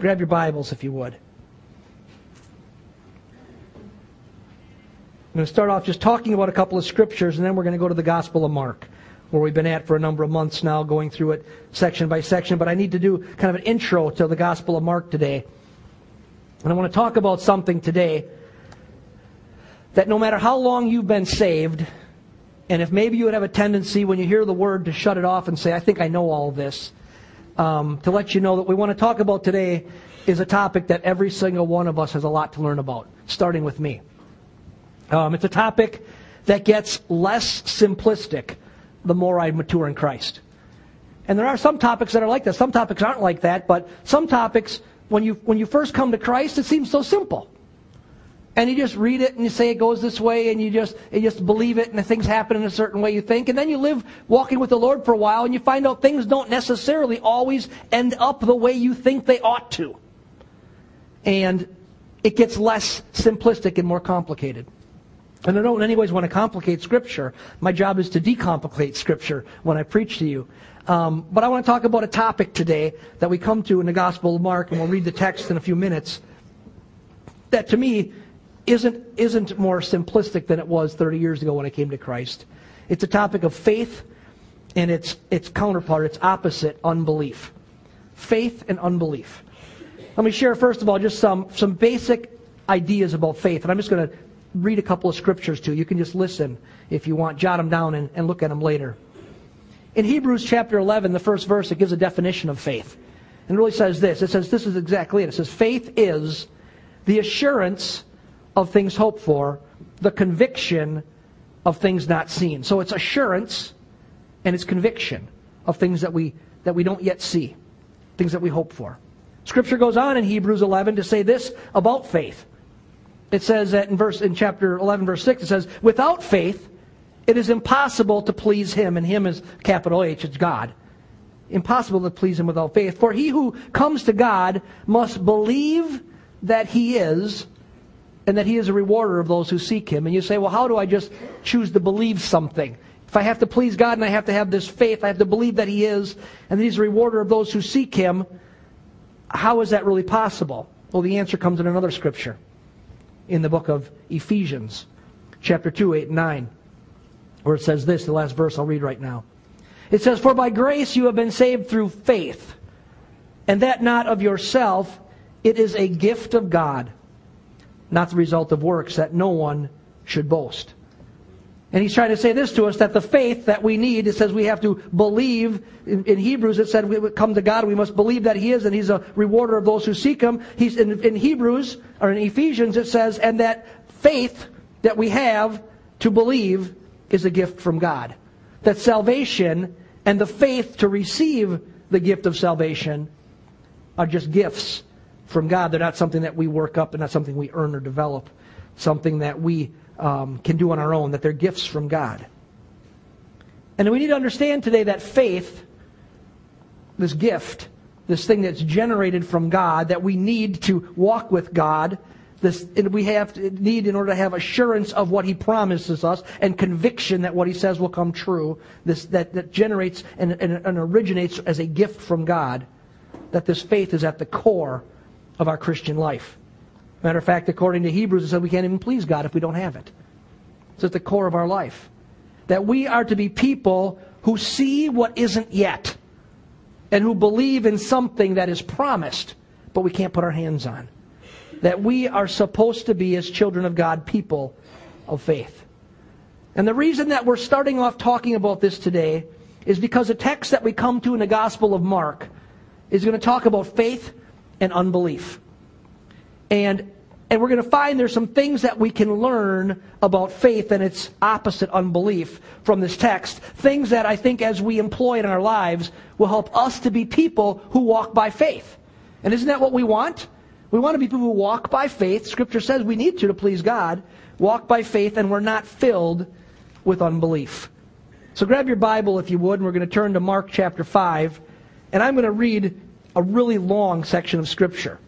Grab your Bibles if you would. I'm going to start off just talking about a couple of scriptures, and then we're going to go to the Gospel of Mark, where we've been at for a number of months now, going through it section by section. But I need to do kind of an intro to the Gospel of Mark today. And I want to talk about something today that no matter how long you've been saved, and if maybe you would have a tendency when you hear the word to shut it off and say, I think I know all this, um, to let you know that we want to talk about today is a topic that every single one of us has a lot to learn about, starting with me. Um, it's a topic that gets less simplistic the more I mature in Christ. And there are some topics that are like that. Some topics aren't like that, but some topics, when you, when you first come to Christ, it seems so simple. And you just read it and you say it goes this way and you just, you just believe it and things happen in a certain way you think. And then you live walking with the Lord for a while and you find out things don't necessarily always end up the way you think they ought to. And it gets less simplistic and more complicated. And I don't in any ways want to complicate Scripture. My job is to decomplicate Scripture when I preach to you. Um, but I want to talk about a topic today that we come to in the Gospel of Mark, and we'll read the text in a few minutes. That to me isn't, isn't more simplistic than it was 30 years ago when I came to Christ. It's a topic of faith and its, its counterpart, its opposite, unbelief. Faith and unbelief. Let me share, first of all, just some, some basic ideas about faith. And I'm just going to read a couple of scriptures to you. You can just listen if you want, jot them down and, and look at them later. In Hebrews chapter 11, the first verse, it gives a definition of faith. And it really says this. It says, this is exactly it. It says, faith is the assurance of things hoped for, the conviction of things not seen. So it's assurance and it's conviction of things that we, that we don't yet see, things that we hope for. Scripture goes on in Hebrews 11 to say this about faith. It says that in verse in chapter 11 verse 6 it says without faith it is impossible to please him and him is capital H it's God. Impossible to please him without faith for he who comes to God must believe that he is and that he is a rewarder of those who seek him. And you say, well, how do I just choose to believe something? If I have to please God and I have to have this faith, I have to believe that he is and that he's a rewarder of those who seek him, how is that really possible? Well, the answer comes in another scripture in the book of Ephesians, chapter 2, 8, and 9, where it says this, the last verse I'll read right now. It says, For by grace you have been saved through faith, and that not of yourself, it is a gift of God not the result of works, that no one should boast. And he's trying to say this to us that the faith that we need, it says we have to believe. In, in Hebrews, it said we come to God, we must believe that He is, and He's a rewarder of those who seek Him. He's in, in Hebrews, or in Ephesians, it says, and that faith that we have to believe is a gift from God. That salvation and the faith to receive the gift of salvation are just gifts from God. They're not something that we work up and not something we earn or develop, something that we um, can do on our own, that they're gifts from God. And we need to understand today that faith, this gift, this thing that's generated from God, that we need to walk with God, this, we have to need in order to have assurance of what He promises us and conviction that what He says will come true, this, that, that generates and, and, and originates as a gift from God, that this faith is at the core of our Christian life. Matter of fact, according to Hebrews, it said we can't even please God if we don't have it. It's at the core of our life. That we are to be people who see what isn't yet and who believe in something that is promised, but we can't put our hands on. That we are supposed to be, as children of God, people of faith. And the reason that we're starting off talking about this today is because the text that we come to in the Gospel of Mark is going to talk about faith and unbelief. And and we're going to find there's some things that we can learn about faith and its opposite unbelief from this text. Things that I think as we employ in our lives will help us to be people who walk by faith. And isn't that what we want? We want to be people who walk by faith. Scripture says we need to to please God. Walk by faith and we're not filled with unbelief. So grab your Bible if you would and we're going to turn to Mark chapter 5. And I'm going to read a really long section of Scripture.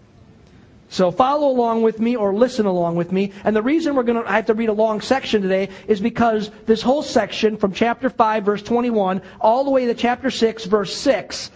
So follow along with me or listen along with me. And the reason we're going to I have to read a long section today is because this whole section from chapter 5 verse 21 all the way to chapter 6 verse 6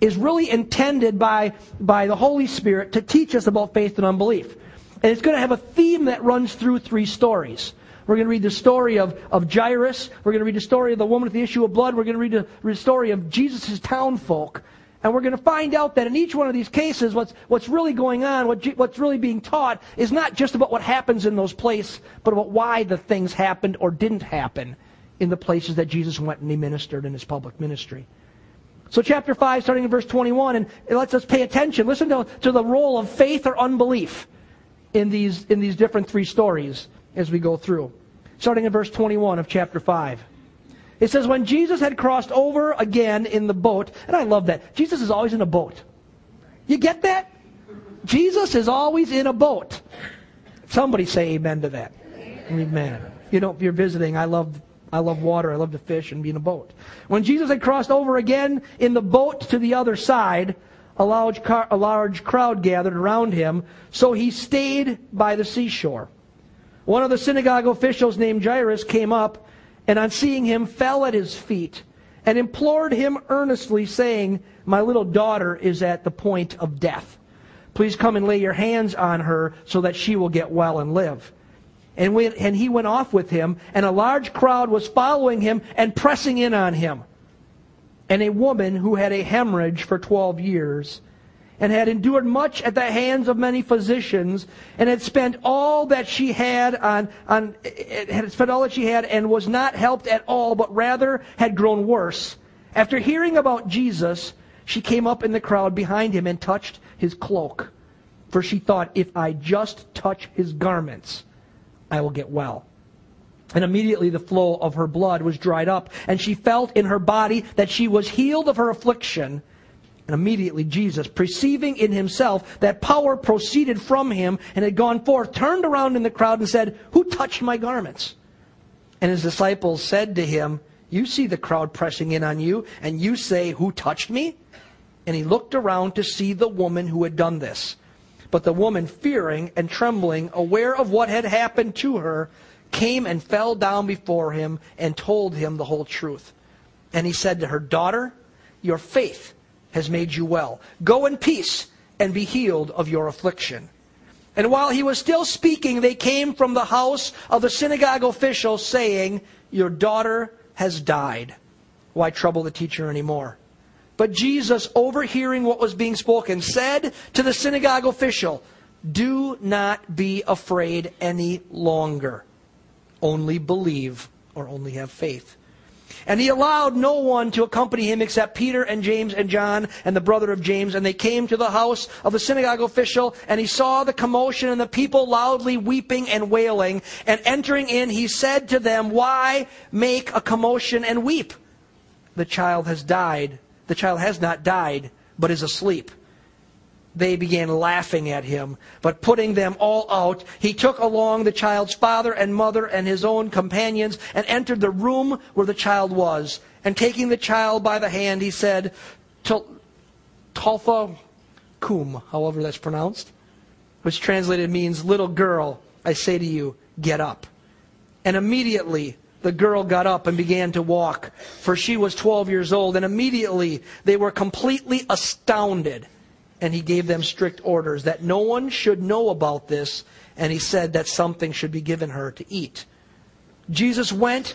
is really intended by, by the Holy Spirit to teach us about faith and unbelief. And it's going to have a theme that runs through three stories. We're going to read the story of, of Jairus. We're going to read the story of the woman with the issue of blood. We're going to read the, the story of Jesus' townfolk. And we're going to find out that in each one of these cases, what's, what's really going on, what, what's really being taught, is not just about what happens in those places, but about why the things happened or didn't happen in the places that Jesus went and he ministered in his public ministry. So, chapter 5, starting in verse 21, and it lets us pay attention. Listen to, to the role of faith or unbelief in these, in these different three stories as we go through. Starting in verse 21 of chapter 5. It says, When Jesus had crossed over again in the boat, and I love that. Jesus is always in a boat. You get that? Jesus is always in a boat. Somebody say amen to that. Amen. You know, if you're visiting, I love I love water. I love to fish and be in a boat. When Jesus had crossed over again in the boat to the other side, a large, car, a large crowd gathered around him, so he stayed by the seashore. One of the synagogue officials named Jairus came up and on seeing him fell at his feet and implored him earnestly, saying, My little daughter is at the point of death. Please come and lay your hands on her so that she will get well and live. And, when, and he went off with him, and a large crowd was following him and pressing in on him. And a woman who had a hemorrhage for 12 years and had endured much at the hands of many physicians, and had spent all that she had on, on had spent all that she had, and was not helped at all, but rather had grown worse. After hearing about Jesus, she came up in the crowd behind him and touched his cloak. For she thought, if I just touch his garments, I will get well. And immediately the flow of her blood was dried up, and she felt in her body that she was healed of her affliction. And immediately Jesus, perceiving in himself that power proceeded from him and had gone forth, turned around in the crowd and said, Who touched my garments? And his disciples said to him, You see the crowd pressing in on you, and you say, Who touched me? And he looked around to see the woman who had done this. But the woman, fearing and trembling, aware of what had happened to her, came and fell down before him and told him the whole truth. And he said to her, Daughter, your faith has made you well. Go in peace and be healed of your affliction. And while he was still speaking, they came from the house of the synagogue official saying, Your daughter has died. Why trouble the teacher anymore? But Jesus, overhearing what was being spoken, said to the synagogue official, Do not be afraid any longer. Only believe or only have faith. And he allowed no one to accompany him except Peter and James and John and the brother of James. And they came to the house of the synagogue official, and he saw the commotion and the people loudly weeping and wailing. And entering in, he said to them, Why make a commotion and weep? The child has died. The child has not died, but is asleep they began laughing at him. But putting them all out, he took along the child's father and mother and his own companions and entered the room where the child was. And taking the child by the hand, he said, Talitha Kum, however that's pronounced, which translated means, little girl, I say to you, get up. And immediately the girl got up and began to walk, for she was 12 years old. And immediately they were completely astounded and he gave them strict orders that no one should know about this, and he said that something should be given her to eat. Jesus went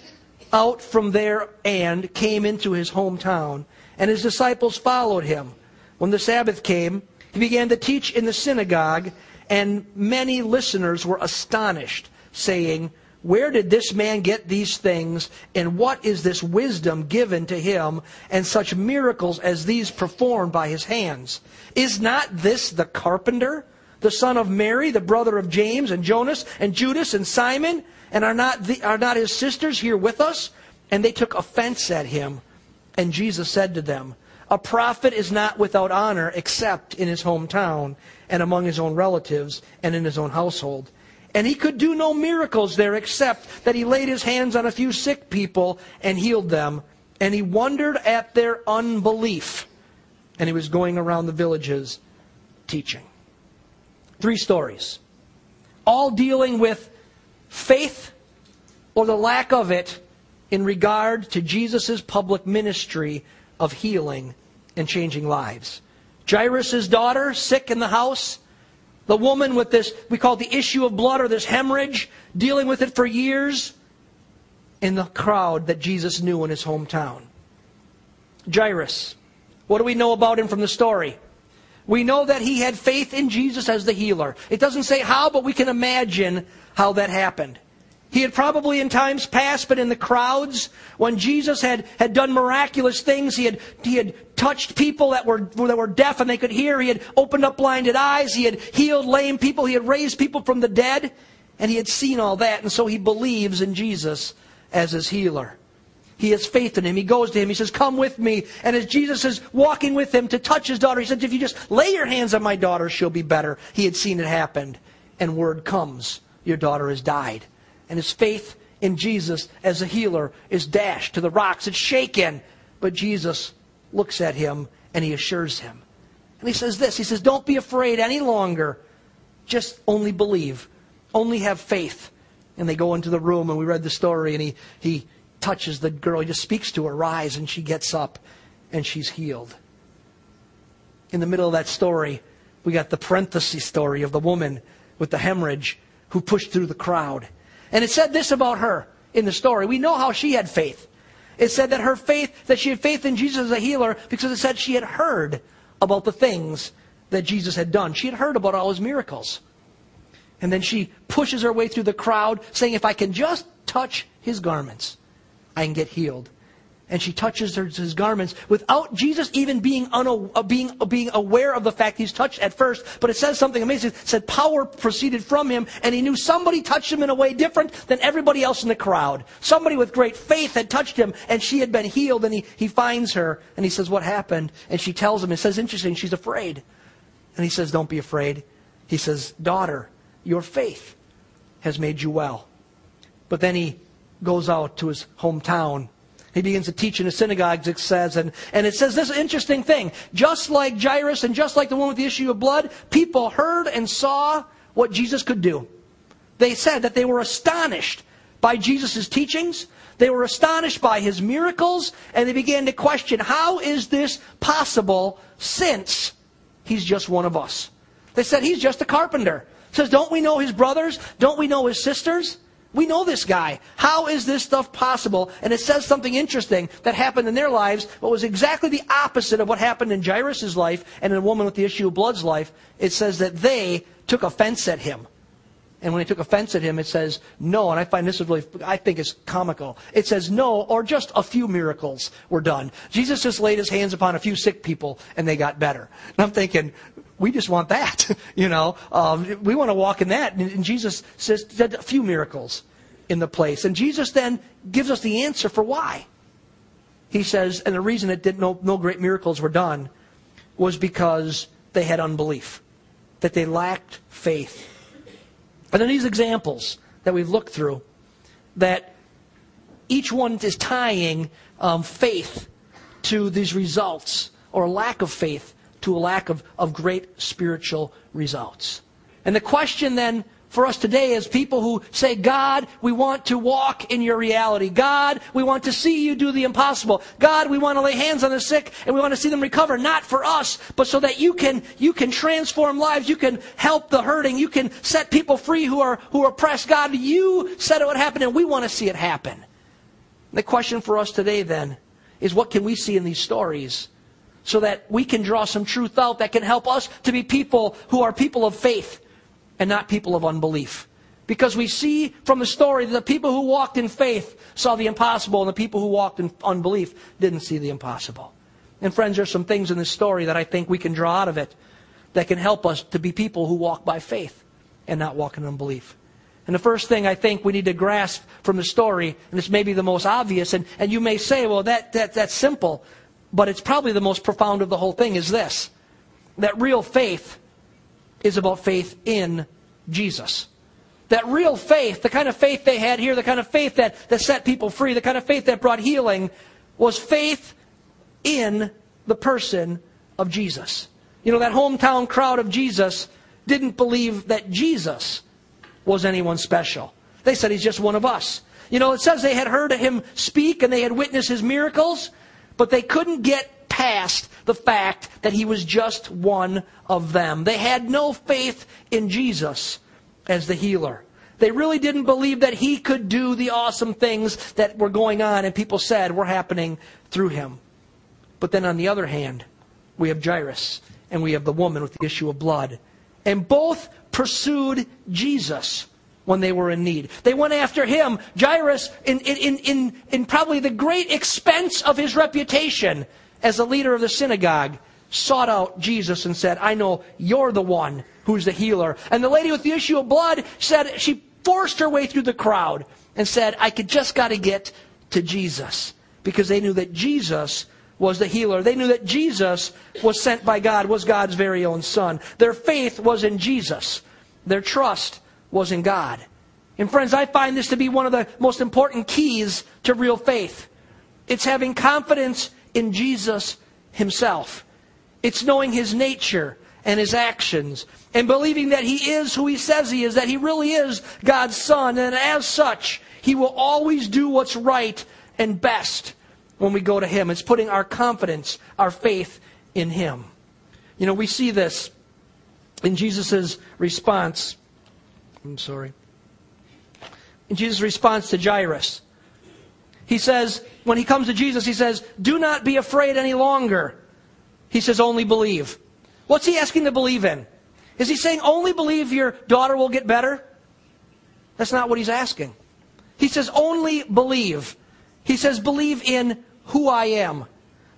out from there and came into his hometown, and his disciples followed him. When the Sabbath came, he began to teach in the synagogue, and many listeners were astonished, saying, where did this man get these things? And what is this wisdom given to him and such miracles as these performed by his hands? Is not this the carpenter, the son of Mary, the brother of James and Joses and Judas and Simon? And are not, the, are not his sisters here with us? And they took offense at him. And Jesus said to them, A prophet is not without honor except in his hometown and among his own relatives and in his own household. And he could do no miracles there except that he laid his hands on a few sick people and healed them. And he wondered at their unbelief. And he was going around the villages teaching. Three stories, all dealing with faith or the lack of it in regard to Jesus' public ministry of healing and changing lives. Jairus' daughter, sick in the house. The woman with this, we call it the issue of blood or this hemorrhage, dealing with it for years. In the crowd that Jesus knew in his hometown. Jairus. What do we know about him from the story? We know that he had faith in Jesus as the healer. It doesn't say how, but we can imagine how that happened. He had probably in times past been in the crowds when Jesus had, had done miraculous things. He had, he had touched people that were, that were deaf and they could hear. He had opened up blinded eyes. He had healed lame people. He had raised people from the dead. And he had seen all that. And so he believes in Jesus as his healer. He has faith in him. He goes to him. He says, Come with me. And as Jesus is walking with him to touch his daughter, he says, If you just lay your hands on my daughter, she'll be better. He had seen it happen. And word comes, Your daughter has died and his faith in Jesus as a healer is dashed to the rocks. It's shaken. But Jesus looks at him and he assures him. And he says this He says, Don't be afraid any longer. Just only believe. Only have faith. And they go into the room and we read the story and he, he touches the girl. He just speaks to her, rise, and she gets up and she's healed. In the middle of that story, we got the parenthesis story of the woman with the hemorrhage who pushed through the crowd and it said this about her in the story. We know how she had faith. It said that her faith, that she had faith in Jesus as a healer because it said she had heard about the things that Jesus had done. She had heard about all his miracles. And then she pushes her way through the crowd saying, if I can just touch his garments, I can get healed and she touches his garments without Jesus even being, una- uh, being, uh, being aware of the fact he's touched at first. But it says something amazing. It said power proceeded from him, and he knew somebody touched him in a way different than everybody else in the crowd. Somebody with great faith had touched him, and she had been healed, and he, he finds her, and he says, What happened? And she tells him, it says, interesting, she's afraid. And he says, Don't be afraid. He says, Daughter, your faith has made you well. But then he goes out to his hometown he begins to teach in the synagogues, it says, and, and it says this interesting thing. Just like Jairus and just like the one with the issue of blood, people heard and saw what Jesus could do. They said that they were astonished by Jesus' teachings. They were astonished by his miracles, and they began to question, how is this possible since he's just one of us? They said, he's just a carpenter. Says, don't we know his brothers? Don't we know his sisters? We know this guy. How is this stuff possible? And it says something interesting that happened in their lives, but was exactly the opposite of what happened in Jairus' life and in a woman with the issue of blood's life. It says that they took offense at him. And when they took offense at him, it says no. And I find this is really, I think it's comical. It says no, or just a few miracles were done. Jesus just laid his hands upon a few sick people and they got better. And I'm thinking, we just want that. you know, um, we want to walk in that. And, and Jesus says did a few miracles in the place, and Jesus then gives us the answer for why. He says, and the reason that no, no great miracles were done was because they had unbelief, that they lacked faith. And then these examples that we've looked through, that each one is tying um, faith to these results or lack of faith to a lack of, of great spiritual results. And the question then for us today is people who say, God, we want to walk in your reality. God, we want to see you do the impossible. God, we want to lay hands on the sick and we want to see them recover, not for us, but so that you can, you can transform lives. You can help the hurting. You can set people free who are, who are oppressed. God, you said it would happen and we want to see it happen. The question for us today then is what can we see in these stories so that we can draw some truth out that can help us to be people who are people of faith and not people of unbelief. Because we see from the story that the people who walked in faith saw the impossible, and the people who walked in unbelief didn't see the impossible. And friends, there's some things in this story that I think we can draw out of it that can help us to be people who walk by faith and not walk in unbelief. And the first thing I think we need to grasp from the story, and this may be the most obvious, and, and you may say, well, that, that, that's simple but it's probably the most profound of the whole thing, is this that real faith is about faith in Jesus. That real faith, the kind of faith they had here, the kind of faith that, that set people free, the kind of faith that brought healing, was faith in the person of Jesus. You know, that hometown crowd of Jesus didn't believe that Jesus was anyone special. They said he's just one of us. You know, it says they had heard him speak and they had witnessed his miracles, but they couldn't get past the fact that he was just one of them. They had no faith in Jesus as the healer. They really didn't believe that he could do the awesome things that were going on and people said were happening through him. But then on the other hand, we have Jairus and we have the woman with the issue of blood. And both pursued Jesus when they were in need. They went after him, Jairus, in, in, in, in probably the great expense of his reputation as a leader of the synagogue, sought out Jesus and said, I know you're the one who's the healer. And the lady with the issue of blood said, she forced her way through the crowd and said, I could just got to get to Jesus. Because they knew that Jesus was the healer. They knew that Jesus was sent by God, was God's very own Son. Their faith was in Jesus. Their trust was in God. And friends, I find this to be one of the most important keys to real faith. It's having confidence in Jesus himself. It's knowing his nature and his actions and believing that he is who he says he is, that he really is God's son. And as such, he will always do what's right and best when we go to Him. It's putting our confidence, our faith in Him. You know, we see this in Jesus' response. I'm sorry. In Jesus' response to Jairus. He says, when he comes to Jesus, he says, Do not be afraid any longer. He says, Only believe. What's he asking to believe in? Is he saying, Only believe your daughter will get better? That's not what he's asking. He says, Only believe. He says, Believe in who I am.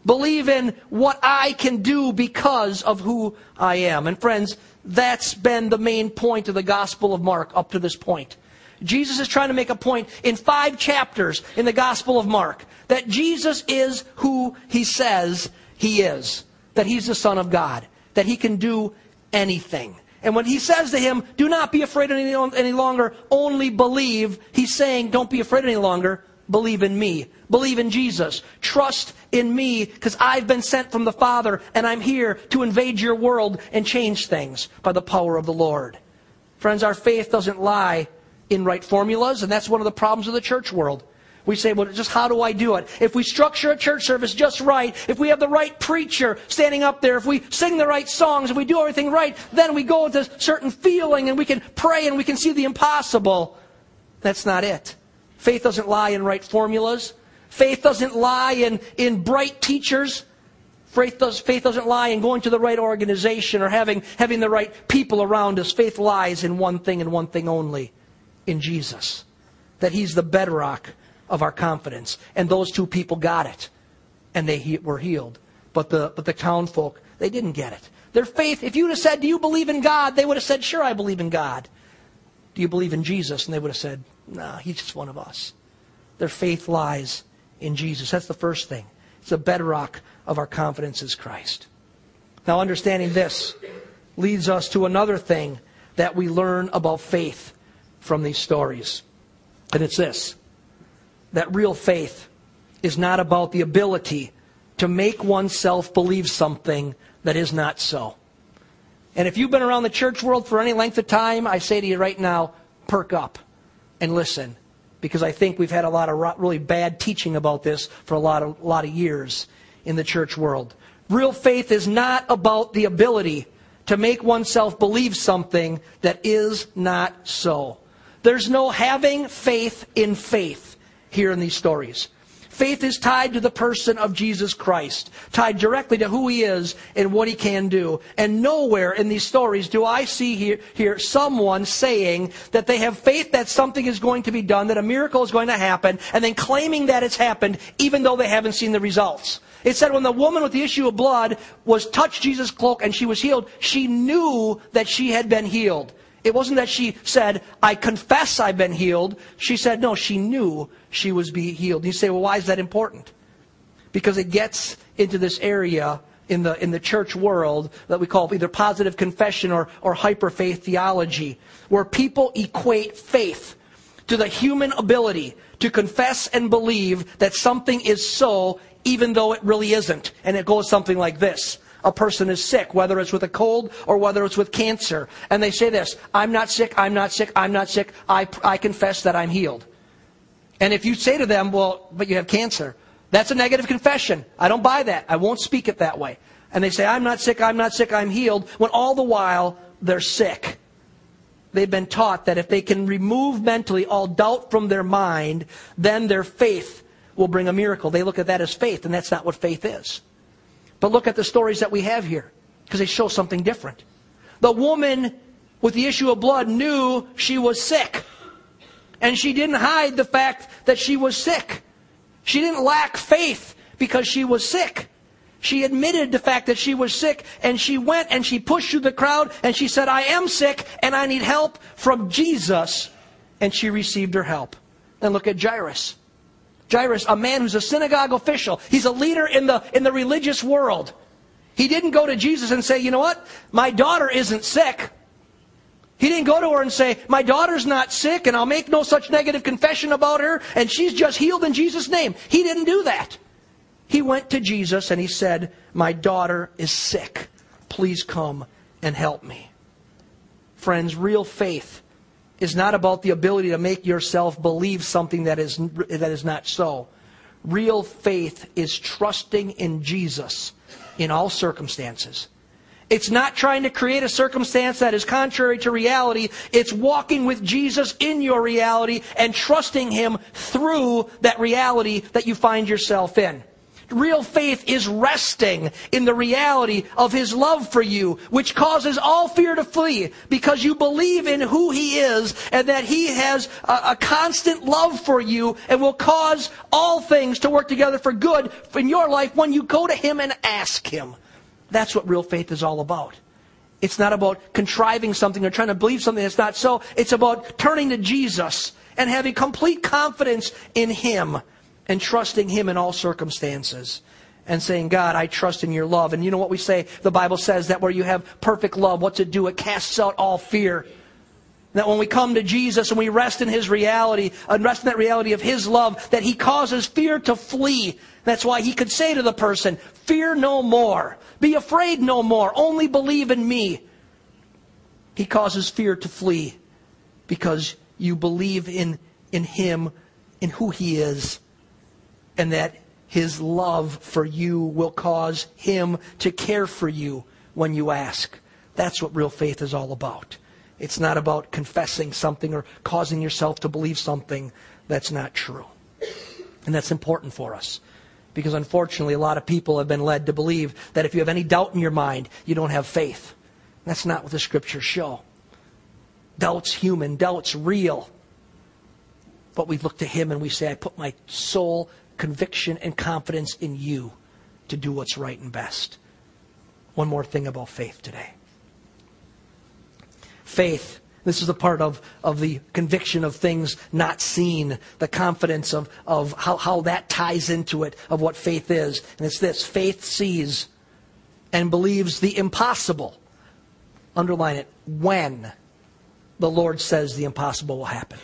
Believe in what I can do because of who I am. And friends, that's been the main point of the Gospel of Mark up to this point. Jesus is trying to make a point in five chapters in the Gospel of Mark that Jesus is who he says he is. That he's the Son of God. That he can do anything. And when he says to him, do not be afraid any, any longer, only believe, he's saying, don't be afraid any longer, believe in me. Believe in Jesus. Trust in me because I've been sent from the Father and I'm here to invade your world and change things by the power of the Lord. Friends, our faith doesn't lie in right formulas, and that's one of the problems of the church world. We say, well, just how do I do it? If we structure a church service just right, if we have the right preacher standing up there, if we sing the right songs, if we do everything right, then we go a certain feeling and we can pray and we can see the impossible. That's not it. Faith doesn't lie in right formulas. Faith doesn't lie in, in bright teachers. Faith, does, faith doesn't lie in going to the right organization or having, having the right people around us. Faith lies in one thing and one thing only in Jesus. That He's the bedrock of our confidence. And those two people got it. And they he, were healed. But the, but the town folk, they didn't get it. Their faith, if you would have said, Do you believe in God? They would have said, Sure, I believe in God. Do you believe in Jesus? And they would have said, No, he's just one of us. Their faith lies in Jesus. That's the first thing. It's the bedrock of our confidence is Christ. Now, understanding this leads us to another thing that we learn about faith from these stories. And it's this that real faith is not about the ability to make oneself believe something that is not so. And if you've been around the church world for any length of time, I say to you right now, perk up and listen. Because I think we've had a lot of really bad teaching about this for a lot of, a lot of years in the church world. Real faith is not about the ability to make oneself believe something that is not so. There's no having faith in faith here in these stories. Faith is tied to the person of Jesus Christ, tied directly to who he is and what he can do. And nowhere in these stories do I see here, here someone saying that they have faith that something is going to be done, that a miracle is going to happen, and then claiming that it's happened even though they haven't seen the results. It said when the woman with the issue of blood was touched Jesus' cloak and she was healed, she knew that she had been healed. It wasn't that she said, I confess I've been healed. She said, no, she knew she was be healed. You say, well, why is that important? Because it gets into this area in the, in the church world that we call either positive confession or, or hyper faith theology, where people equate faith to the human ability to confess and believe that something is so even though it really isn't. And it goes something like this a person is sick, whether it's with a cold or whether it's with cancer. And they say this I'm not sick, I'm not sick, I'm not sick, I, I confess that I'm healed. And if you say to them, well, but you have cancer, That's a negative confession. I don't buy that. I won't speak it that way. And they say, I'm not sick, I'm not sick, I'm healed, when all the while they're sick. They've been taught that if they can remove mentally all doubt from their mind, then their faith will bring a miracle. They look at that as faith, and that's not what faith is. But look at the stories that we have here, because they show something different. The woman with the issue of blood knew she was sick. And she didn't hide the fact that she was sick. She didn't lack faith because she was sick. She admitted the fact that she was sick and she went and she pushed through the crowd and she said, I am sick and I need help from Jesus. And she received her help. Then look at Jairus. Jairus, a man who's a synagogue official. He's a leader in the, in the religious world. He didn't go to Jesus and say, you know what? My daughter isn't sick. He didn't go to her and say, My daughter's not sick, and I'll make no such negative confession about her, and she's just healed in Jesus' name. He didn't do that. He went to Jesus and he said, My daughter is sick. Please come and help me. Friends, real faith is not about the ability to make yourself believe something that is, that is not so. Real faith is trusting in Jesus in all circumstances. It's not trying to create a circumstance that is contrary to reality. It's walking with Jesus in your reality and trusting Him through that reality that you find yourself in. Real faith is resting in the reality of His love for you, which causes all fear to flee because you believe in who He is and that He has a, a, constant love for you and will cause all things to work together for good in your life when you go to Him and ask Him. That's what real faith is all about. It's not about contriving something or trying to believe something that's not so. It's about turning to Jesus and having complete confidence in Him and trusting Him in all circumstances and saying, God, I trust in your love. And you know what we say? The Bible says that where you have perfect love, what's to do? It casts out all fear. That when we come to Jesus and we rest in His reality, and rest in that reality of His love, that He causes fear to flee. That's why He could say to the person, Fear no more. Be afraid no more. Only believe in me. He causes fear to flee because you believe in, in Him, in who He is, and that His love for you will cause Him to care for you when you ask. That's what real faith is all about. It's not about confessing something or causing yourself to believe something that's not true. And that's important for us. Because unfortunately, a lot of people have been led to believe that if you have any doubt in your mind, you don't have faith. That's not what the scriptures show. Doubt's human, doubt's real. But we look to Him and we say, I put my soul, conviction, and confidence in you to do what's right and best. One more thing about faith today faith. This is a part of, of the conviction of things not seen, the confidence of, of how, how that ties into it, of what faith is. And it's this faith sees and believes the impossible. Underline it when the Lord says the impossible will happen.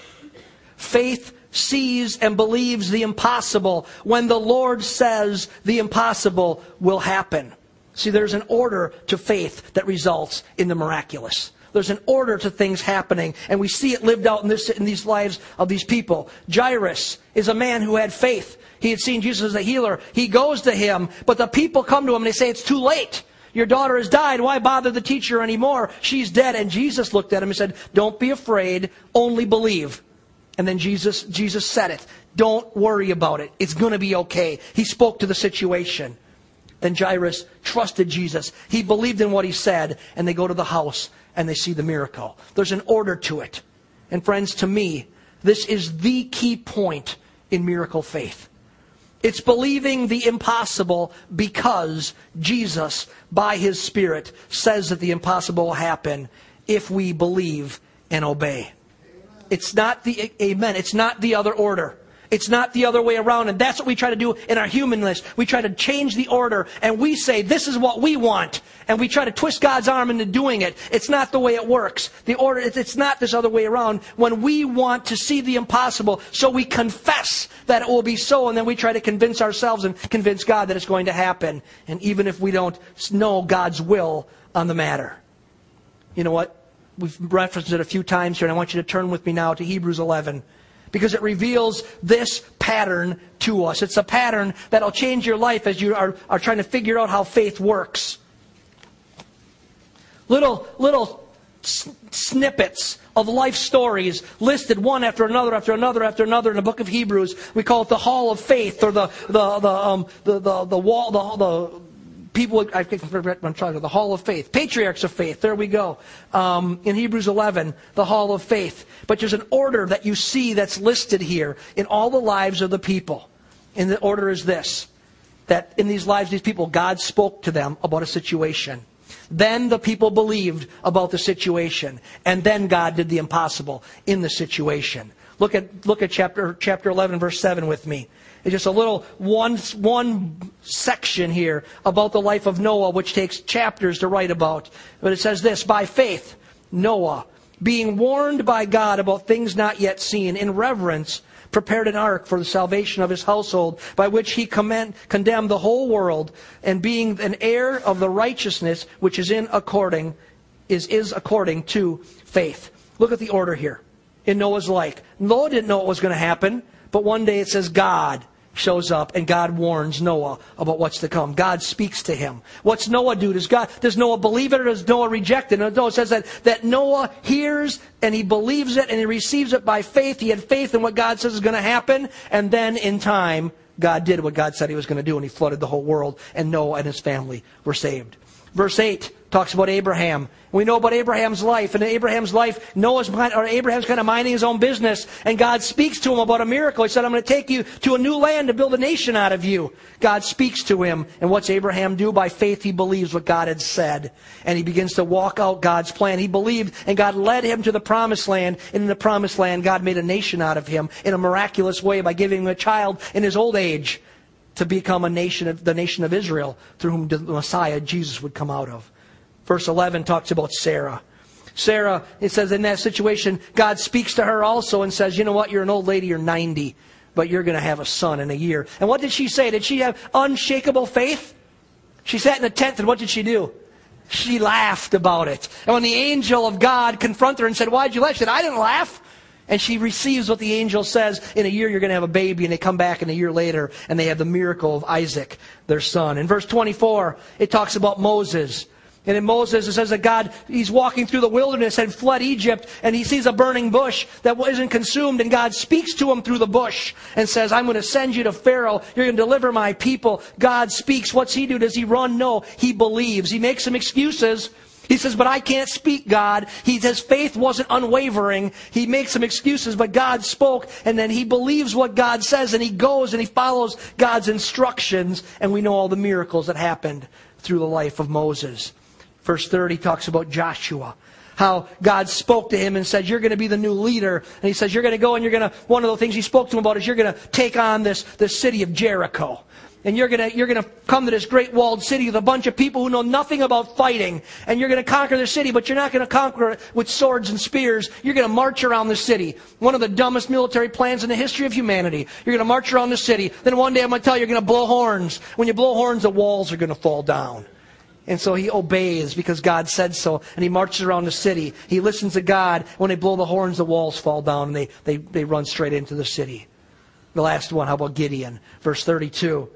Faith sees and believes the impossible when the Lord says the impossible will happen. See, there's an order to faith that results in the miraculous. There's an order to things happening, and we see it lived out in, this, in these lives of these people. Jairus is a man who had faith. He had seen Jesus as a healer. He goes to him, but the people come to him and they say, It's too late. Your daughter has died. Why bother the teacher anymore? She's dead. And Jesus looked at him and said, Don't be afraid, only believe. And then Jesus, Jesus said it. Don't worry about it. It's going to be okay. He spoke to the situation. Then Jairus trusted Jesus. He believed in what he said, and they go to the house and they see the miracle. There's an order to it. And friends, to me, this is the key point in miracle faith. It's believing the impossible because Jesus, by His Spirit, says that the impossible will happen if we believe and obey. It's not the, amen, it's not the other order. It's not the other way around. And that's what we try to do in our humanness. We try to change the order and we say, this is what we want. And we try to twist God's arm into doing it. It's not the way it works. The order, it's not this other way around. When we want to see the impossible, so we confess that it will be so, and then we try to convince ourselves and convince God that it's going to happen. And even if we don't know God's will on the matter. You know what? We've referenced it a few times here, and I want you to turn with me now to Hebrews 11. because it reveals this pattern to us. It's a pattern that'll change your life as you are, are trying to figure out how faith works. Little, little snippets of life stories listed one after another after another after another in the book of Hebrews. We call it the Hall of Faith or the the the um, the, the, the wall the, the people I've I'm trying to the Hall of Faith, patriarchs of faith. There we go. Um, in Hebrews 11, the Hall of Faith. But there's an order that you see that's listed here in all the lives of the people. And the order is this: that in these lives, these people, God spoke to them about a situation. Then the people believed about the situation. And then God did the impossible in the situation. Look at, look at chapter, chapter 11, verse 7 with me. Just a little one, one section here about the life of Noah, which takes chapters to write about. But it says this By faith, Noah, being warned by God about things not yet seen, in reverence, prepared an ark for the salvation of his household, by which he commend, condemned the whole world, and being an heir of the righteousness which is in according is, is according to faith. Look at the order here in Noah's life. Noah didn't know what was going to happen, but one day it says God shows up and God warns Noah about what's to come. God speaks to him. What's Noah do? Does God, does Noah believe it or does Noah reject it? No, it says that, that Noah hears and he believes it and he receives it by faith. He had faith in what God says is going to happen. And then in time, God did what God said he was going to do and he flooded the whole world and Noah and his family were saved. Verse 8 talks about Abraham. We know about Abraham's life. And in Abraham's life, Noah's or Abraham's kind of minding his own business, and God speaks to him about a miracle. He said, I'm going to take you to a new land to build a nation out of you. God speaks to him. And what's Abraham do? By faith, he believes what God had said. And he begins to walk out God's plan. He believed, and God led him to the promised land. And in the promised land, God made a nation out of him in a miraculous way by giving him a child in his old age to become a nation of, the nation of Israel through whom the Messiah, Jesus, would come out of. Verse 11 talks about Sarah. Sarah, it says in that situation, God speaks to her also and says, you know what, you're an old lady, you're 90, but you're going to have a son in a year. And what did she say? Did she have unshakable faith? She sat in a tent and what did she do? She laughed about it. And when the angel of God confronted her and said, why'd you laugh? She said, I didn't laugh. And she receives what the angel says. In a year, you're going to have a baby. And they come back in a year later and they have the miracle of Isaac, their son. In verse 24, it talks about Moses. And in Moses, it says that God, he's walking through the wilderness and fled Egypt, and he sees a burning bush that isn't consumed, and God speaks to him through the bush and says, I'm going to send you to Pharaoh. You're going to deliver my people. God speaks. What's he do? Does he run? No. He believes. He makes some excuses. He says, but I can't speak, God. He, his faith wasn't unwavering. He makes some excuses, but God spoke, and then he believes what God says, and he goes and he follows God's instructions, and we know all the miracles that happened through the life of Moses. Verse 30 talks about Joshua. How God spoke to him and said, You're going to be the new leader. And he says, You're going to go and you're going to, one of the things he spoke to him about is you're going to take on this, this city of Jericho. And you're going to, you're going to come to this great walled city with a bunch of people who know nothing about fighting. And you're going to conquer the city, but you're not going to conquer it with swords and spears. You're going to march around the city. One of the dumbest military plans in the history of humanity. You're going to march around the city. Then one day I'm going to tell you, you're going to blow horns. When you blow horns, the walls are going to fall down. And so he obeys because God said so. And he marches around the city. He listens to God. When they blow the horns, the walls fall down and they, they, they run straight into the city. The last one, how about Gideon? Verse 32.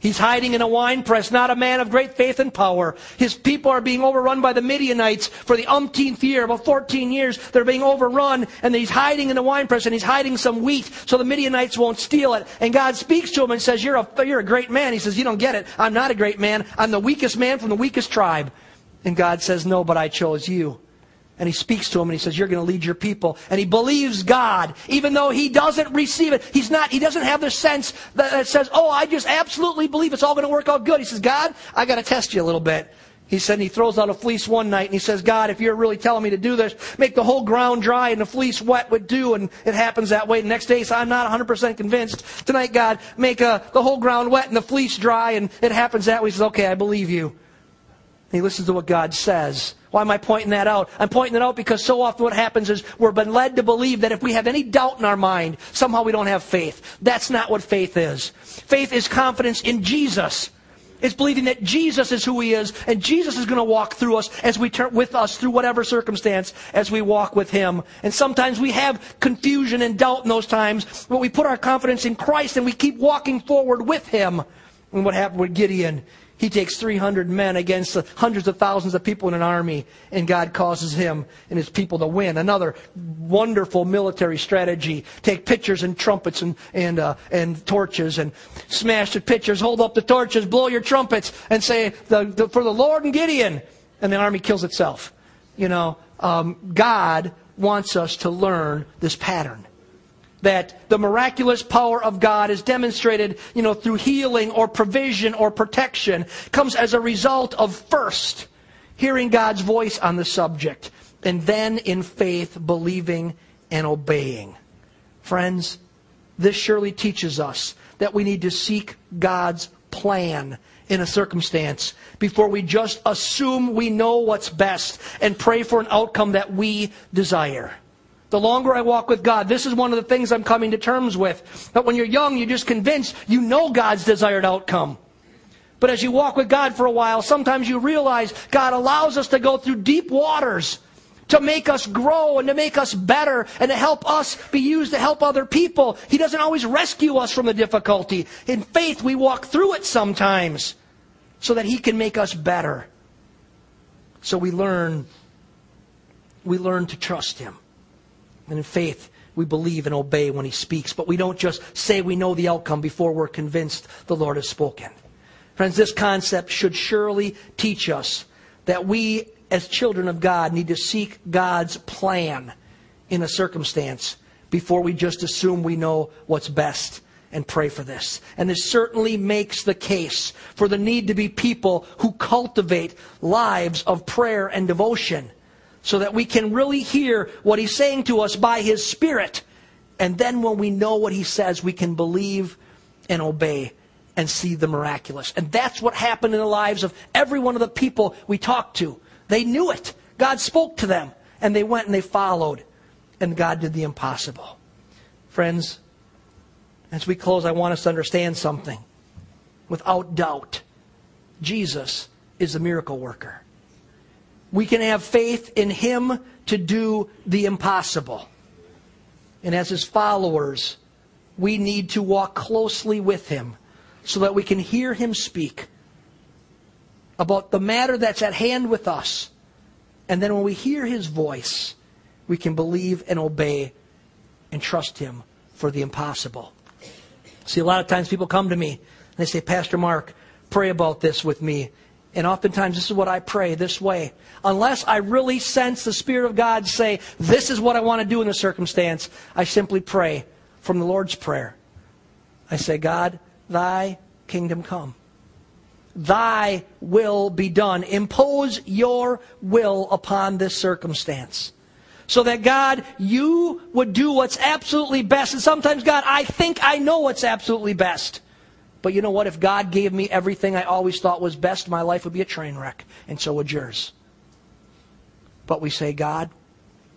He's hiding in a wine press, not a man of great faith and power. His people are being overrun by the Midianites for the umpteenth year, about 14 years. They're being overrun, and he's hiding in a wine press, and he's hiding some wheat so the Midianites won't steal it. And God speaks to him and says, You're a, you're a great man. He says, You don't get it. I'm not a great man. I'm the weakest man from the weakest tribe. And God says, No, but I chose you and he speaks to him and he says, You're going to lead your people. And he believes God, even though he doesn't receive it. He's not, he doesn't have the sense that, says, Oh, I just absolutely believe it's all going to work out good. He says, God, I got to test you a little bit. He said and he throws out a fleece one night and he says, God, if you're really telling me to do this, make the whole ground dry and the fleece wet with dew. And it happens that way. The next day says, I'm not 100% convinced. Tonight, God, make uh, the whole ground wet and the fleece dry. And it happens that way. He says, okay, I believe you. He listens to what God says. Why am I pointing that out? I'm pointing it out because so often what happens is we're been led to believe that if we have any doubt in our mind, somehow we don't have faith. That's not what faith is. Faith is confidence in Jesus. It's believing that Jesus is who He is, and Jesus is going to walk through us as we turn with us through whatever circumstance as we walk with Him. And sometimes we have confusion and doubt in those times, but we put our confidence in Christ and we keep walking forward with Him. And what happened with Gideon? He takes 300 men against hundreds of thousands of people in an army, and God causes him and his people to win. Another wonderful military strategy. Take pitchers and trumpets and, and, uh, and torches and smash the pitchers, hold up the torches, blow your trumpets, and say, the, the, For the Lord and Gideon. And the army kills itself. You know, um, God wants us to learn this pattern that the miraculous power of God is demonstrated, you know, through healing or provision or protection comes as a result of first hearing God's voice on the subject and then in faith believing and obeying. Friends, this surely teaches us that we need to seek God's plan in a circumstance before we just assume we know what's best and pray for an outcome that we desire. The longer I walk with God, this is one of the things I'm coming to terms with. That when you're young, you're just convinced you know God's desired outcome. But as you walk with God for a while, sometimes you realize God allows us to go through deep waters to make us grow and to make us better and to help us be used to help other people. He doesn't always rescue us from the difficulty. In faith, we walk through it sometimes so that He can make us better. So we learn, we learn to trust Him. And in faith, we believe and obey when He speaks, but we don't just say we know the outcome before we're convinced the Lord has spoken. Friends, this concept should surely teach us that we, as children of God, need to seek God's plan in a circumstance before we just assume we know what's best and pray for this. And this certainly makes the case for the need to be people who cultivate lives of prayer and devotion so that we can really hear what he's saying to us by his Spirit. And then when we know what he says, we can believe and obey and see the miraculous. And that's what happened in the lives of every one of the people we talked to. They knew it. God spoke to them, and they went and they followed, and God did the impossible. Friends, as we close, I want us to understand something. Without doubt, Jesus is a miracle worker. We can have faith in Him to do the impossible. And as His followers, we need to walk closely with Him so that we can hear Him speak about the matter that's at hand with us. And then when we hear His voice, we can believe and obey and trust Him for the impossible. See, a lot of times people come to me and they say, Pastor Mark, pray about this with me. And oftentimes, this is what I pray this way. Unless I really sense the Spirit of God say, This is what I want to do in the circumstance, I simply pray from the Lord's Prayer. I say, God, thy kingdom come. Thy will be done. Impose your will upon this circumstance. So that God, you would do what's absolutely best. And sometimes, God, I think I know what's absolutely best. But you know what? If God gave me everything I always thought was best, my life would be a train wreck, and so would yours. But we say, God,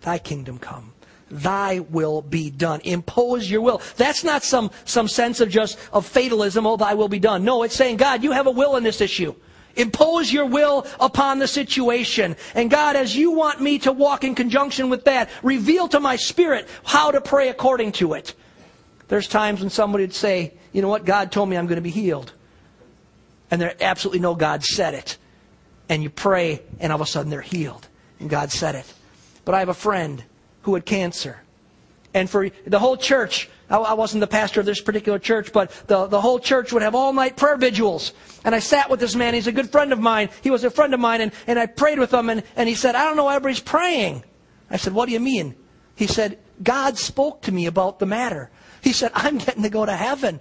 thy kingdom come. Thy will be done. Impose your will. That's not some, some sense of just of fatalism, oh, thy will be done. No, it's saying, God, you have a will in this issue. Impose your will upon the situation. And God, as you want me to walk in conjunction with that, reveal to my spirit how to pray according to it. There's times when somebody would say, you know what, God told me I'm going to be healed. And there absolutely no God said it. And you pray, and all of a sudden they're healed. And God said it. But I have a friend who had cancer. And for the whole church, I wasn't the pastor of this particular church, but the, the whole church would have all night prayer vigils. And I sat with this man. He's a good friend of mine. He was a friend of mine. And, and I prayed with him. And, and he said, I don't know why everybody's praying. I said, What do you mean? He said, God spoke to me about the matter. He said, I'm getting to go to heaven.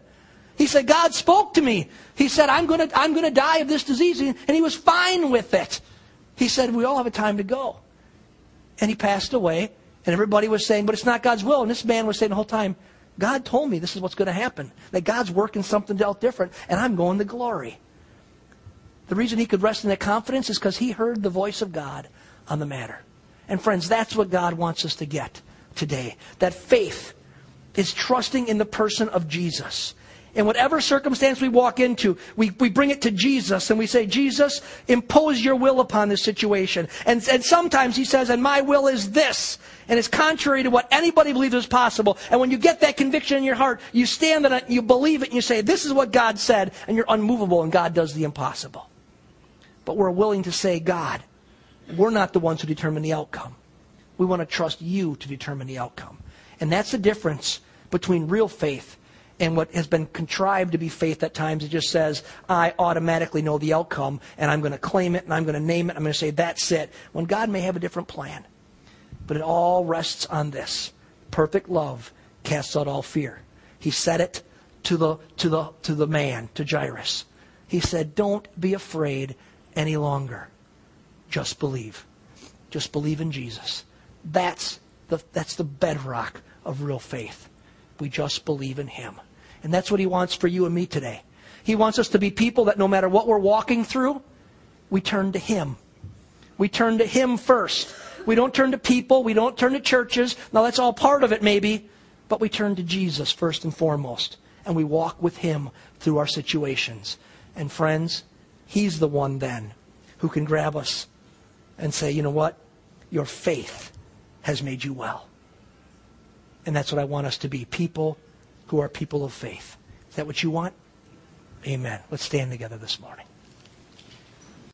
He said, God spoke to me. He said, I'm going to, I'm going to die of this disease. And he was fine with it. He said, we all have a time to go. And he passed away. And everybody was saying, but it's not God's will. And this man was saying the whole time, God told me this is what's going to happen. That God's working something else different. And I'm going to glory. The reason he could rest in that confidence is because he heard the voice of God on the matter. And friends, that's what God wants us to get today. That faith is trusting in the person of Jesus In whatever circumstance we walk into, we, we bring it to Jesus and we say, Jesus, impose your will upon this situation. And, and sometimes he says, and my will is this. And it's contrary to what anybody believes is possible. And when you get that conviction in your heart, you stand on it, you believe it, and you say, this is what God said, and you're unmovable, and God does the impossible. But we're willing to say, God, we're not the ones who determine the outcome. We want to trust you to determine the outcome. And that's the difference between real faith and what has been contrived to be faith at times. It just says, I automatically know the outcome, and I'm going to claim it, and I'm going to name it, and I'm going to say, that's it. When God may have a different plan. But it all rests on this perfect love casts out all fear. He said it to the, to the, to the man, to Jairus. He said, Don't be afraid any longer. Just believe. Just believe in Jesus. That's the, that's the bedrock of real faith. We just believe in Him. And that's what He wants for you and me today. He wants us to be people that no matter what we're walking through, we turn to Him. We turn to Him first. We don't turn to people. We don't turn to churches. Now, that's all part of it, maybe. But we turn to Jesus first and foremost. And we walk with Him through our situations. And friends, He's the one then who can grab us and say, you know what? Your faith has made you well. And that's what I want us to be people who are people of faith. Is that what you want? Amen. Let's stand together this morning.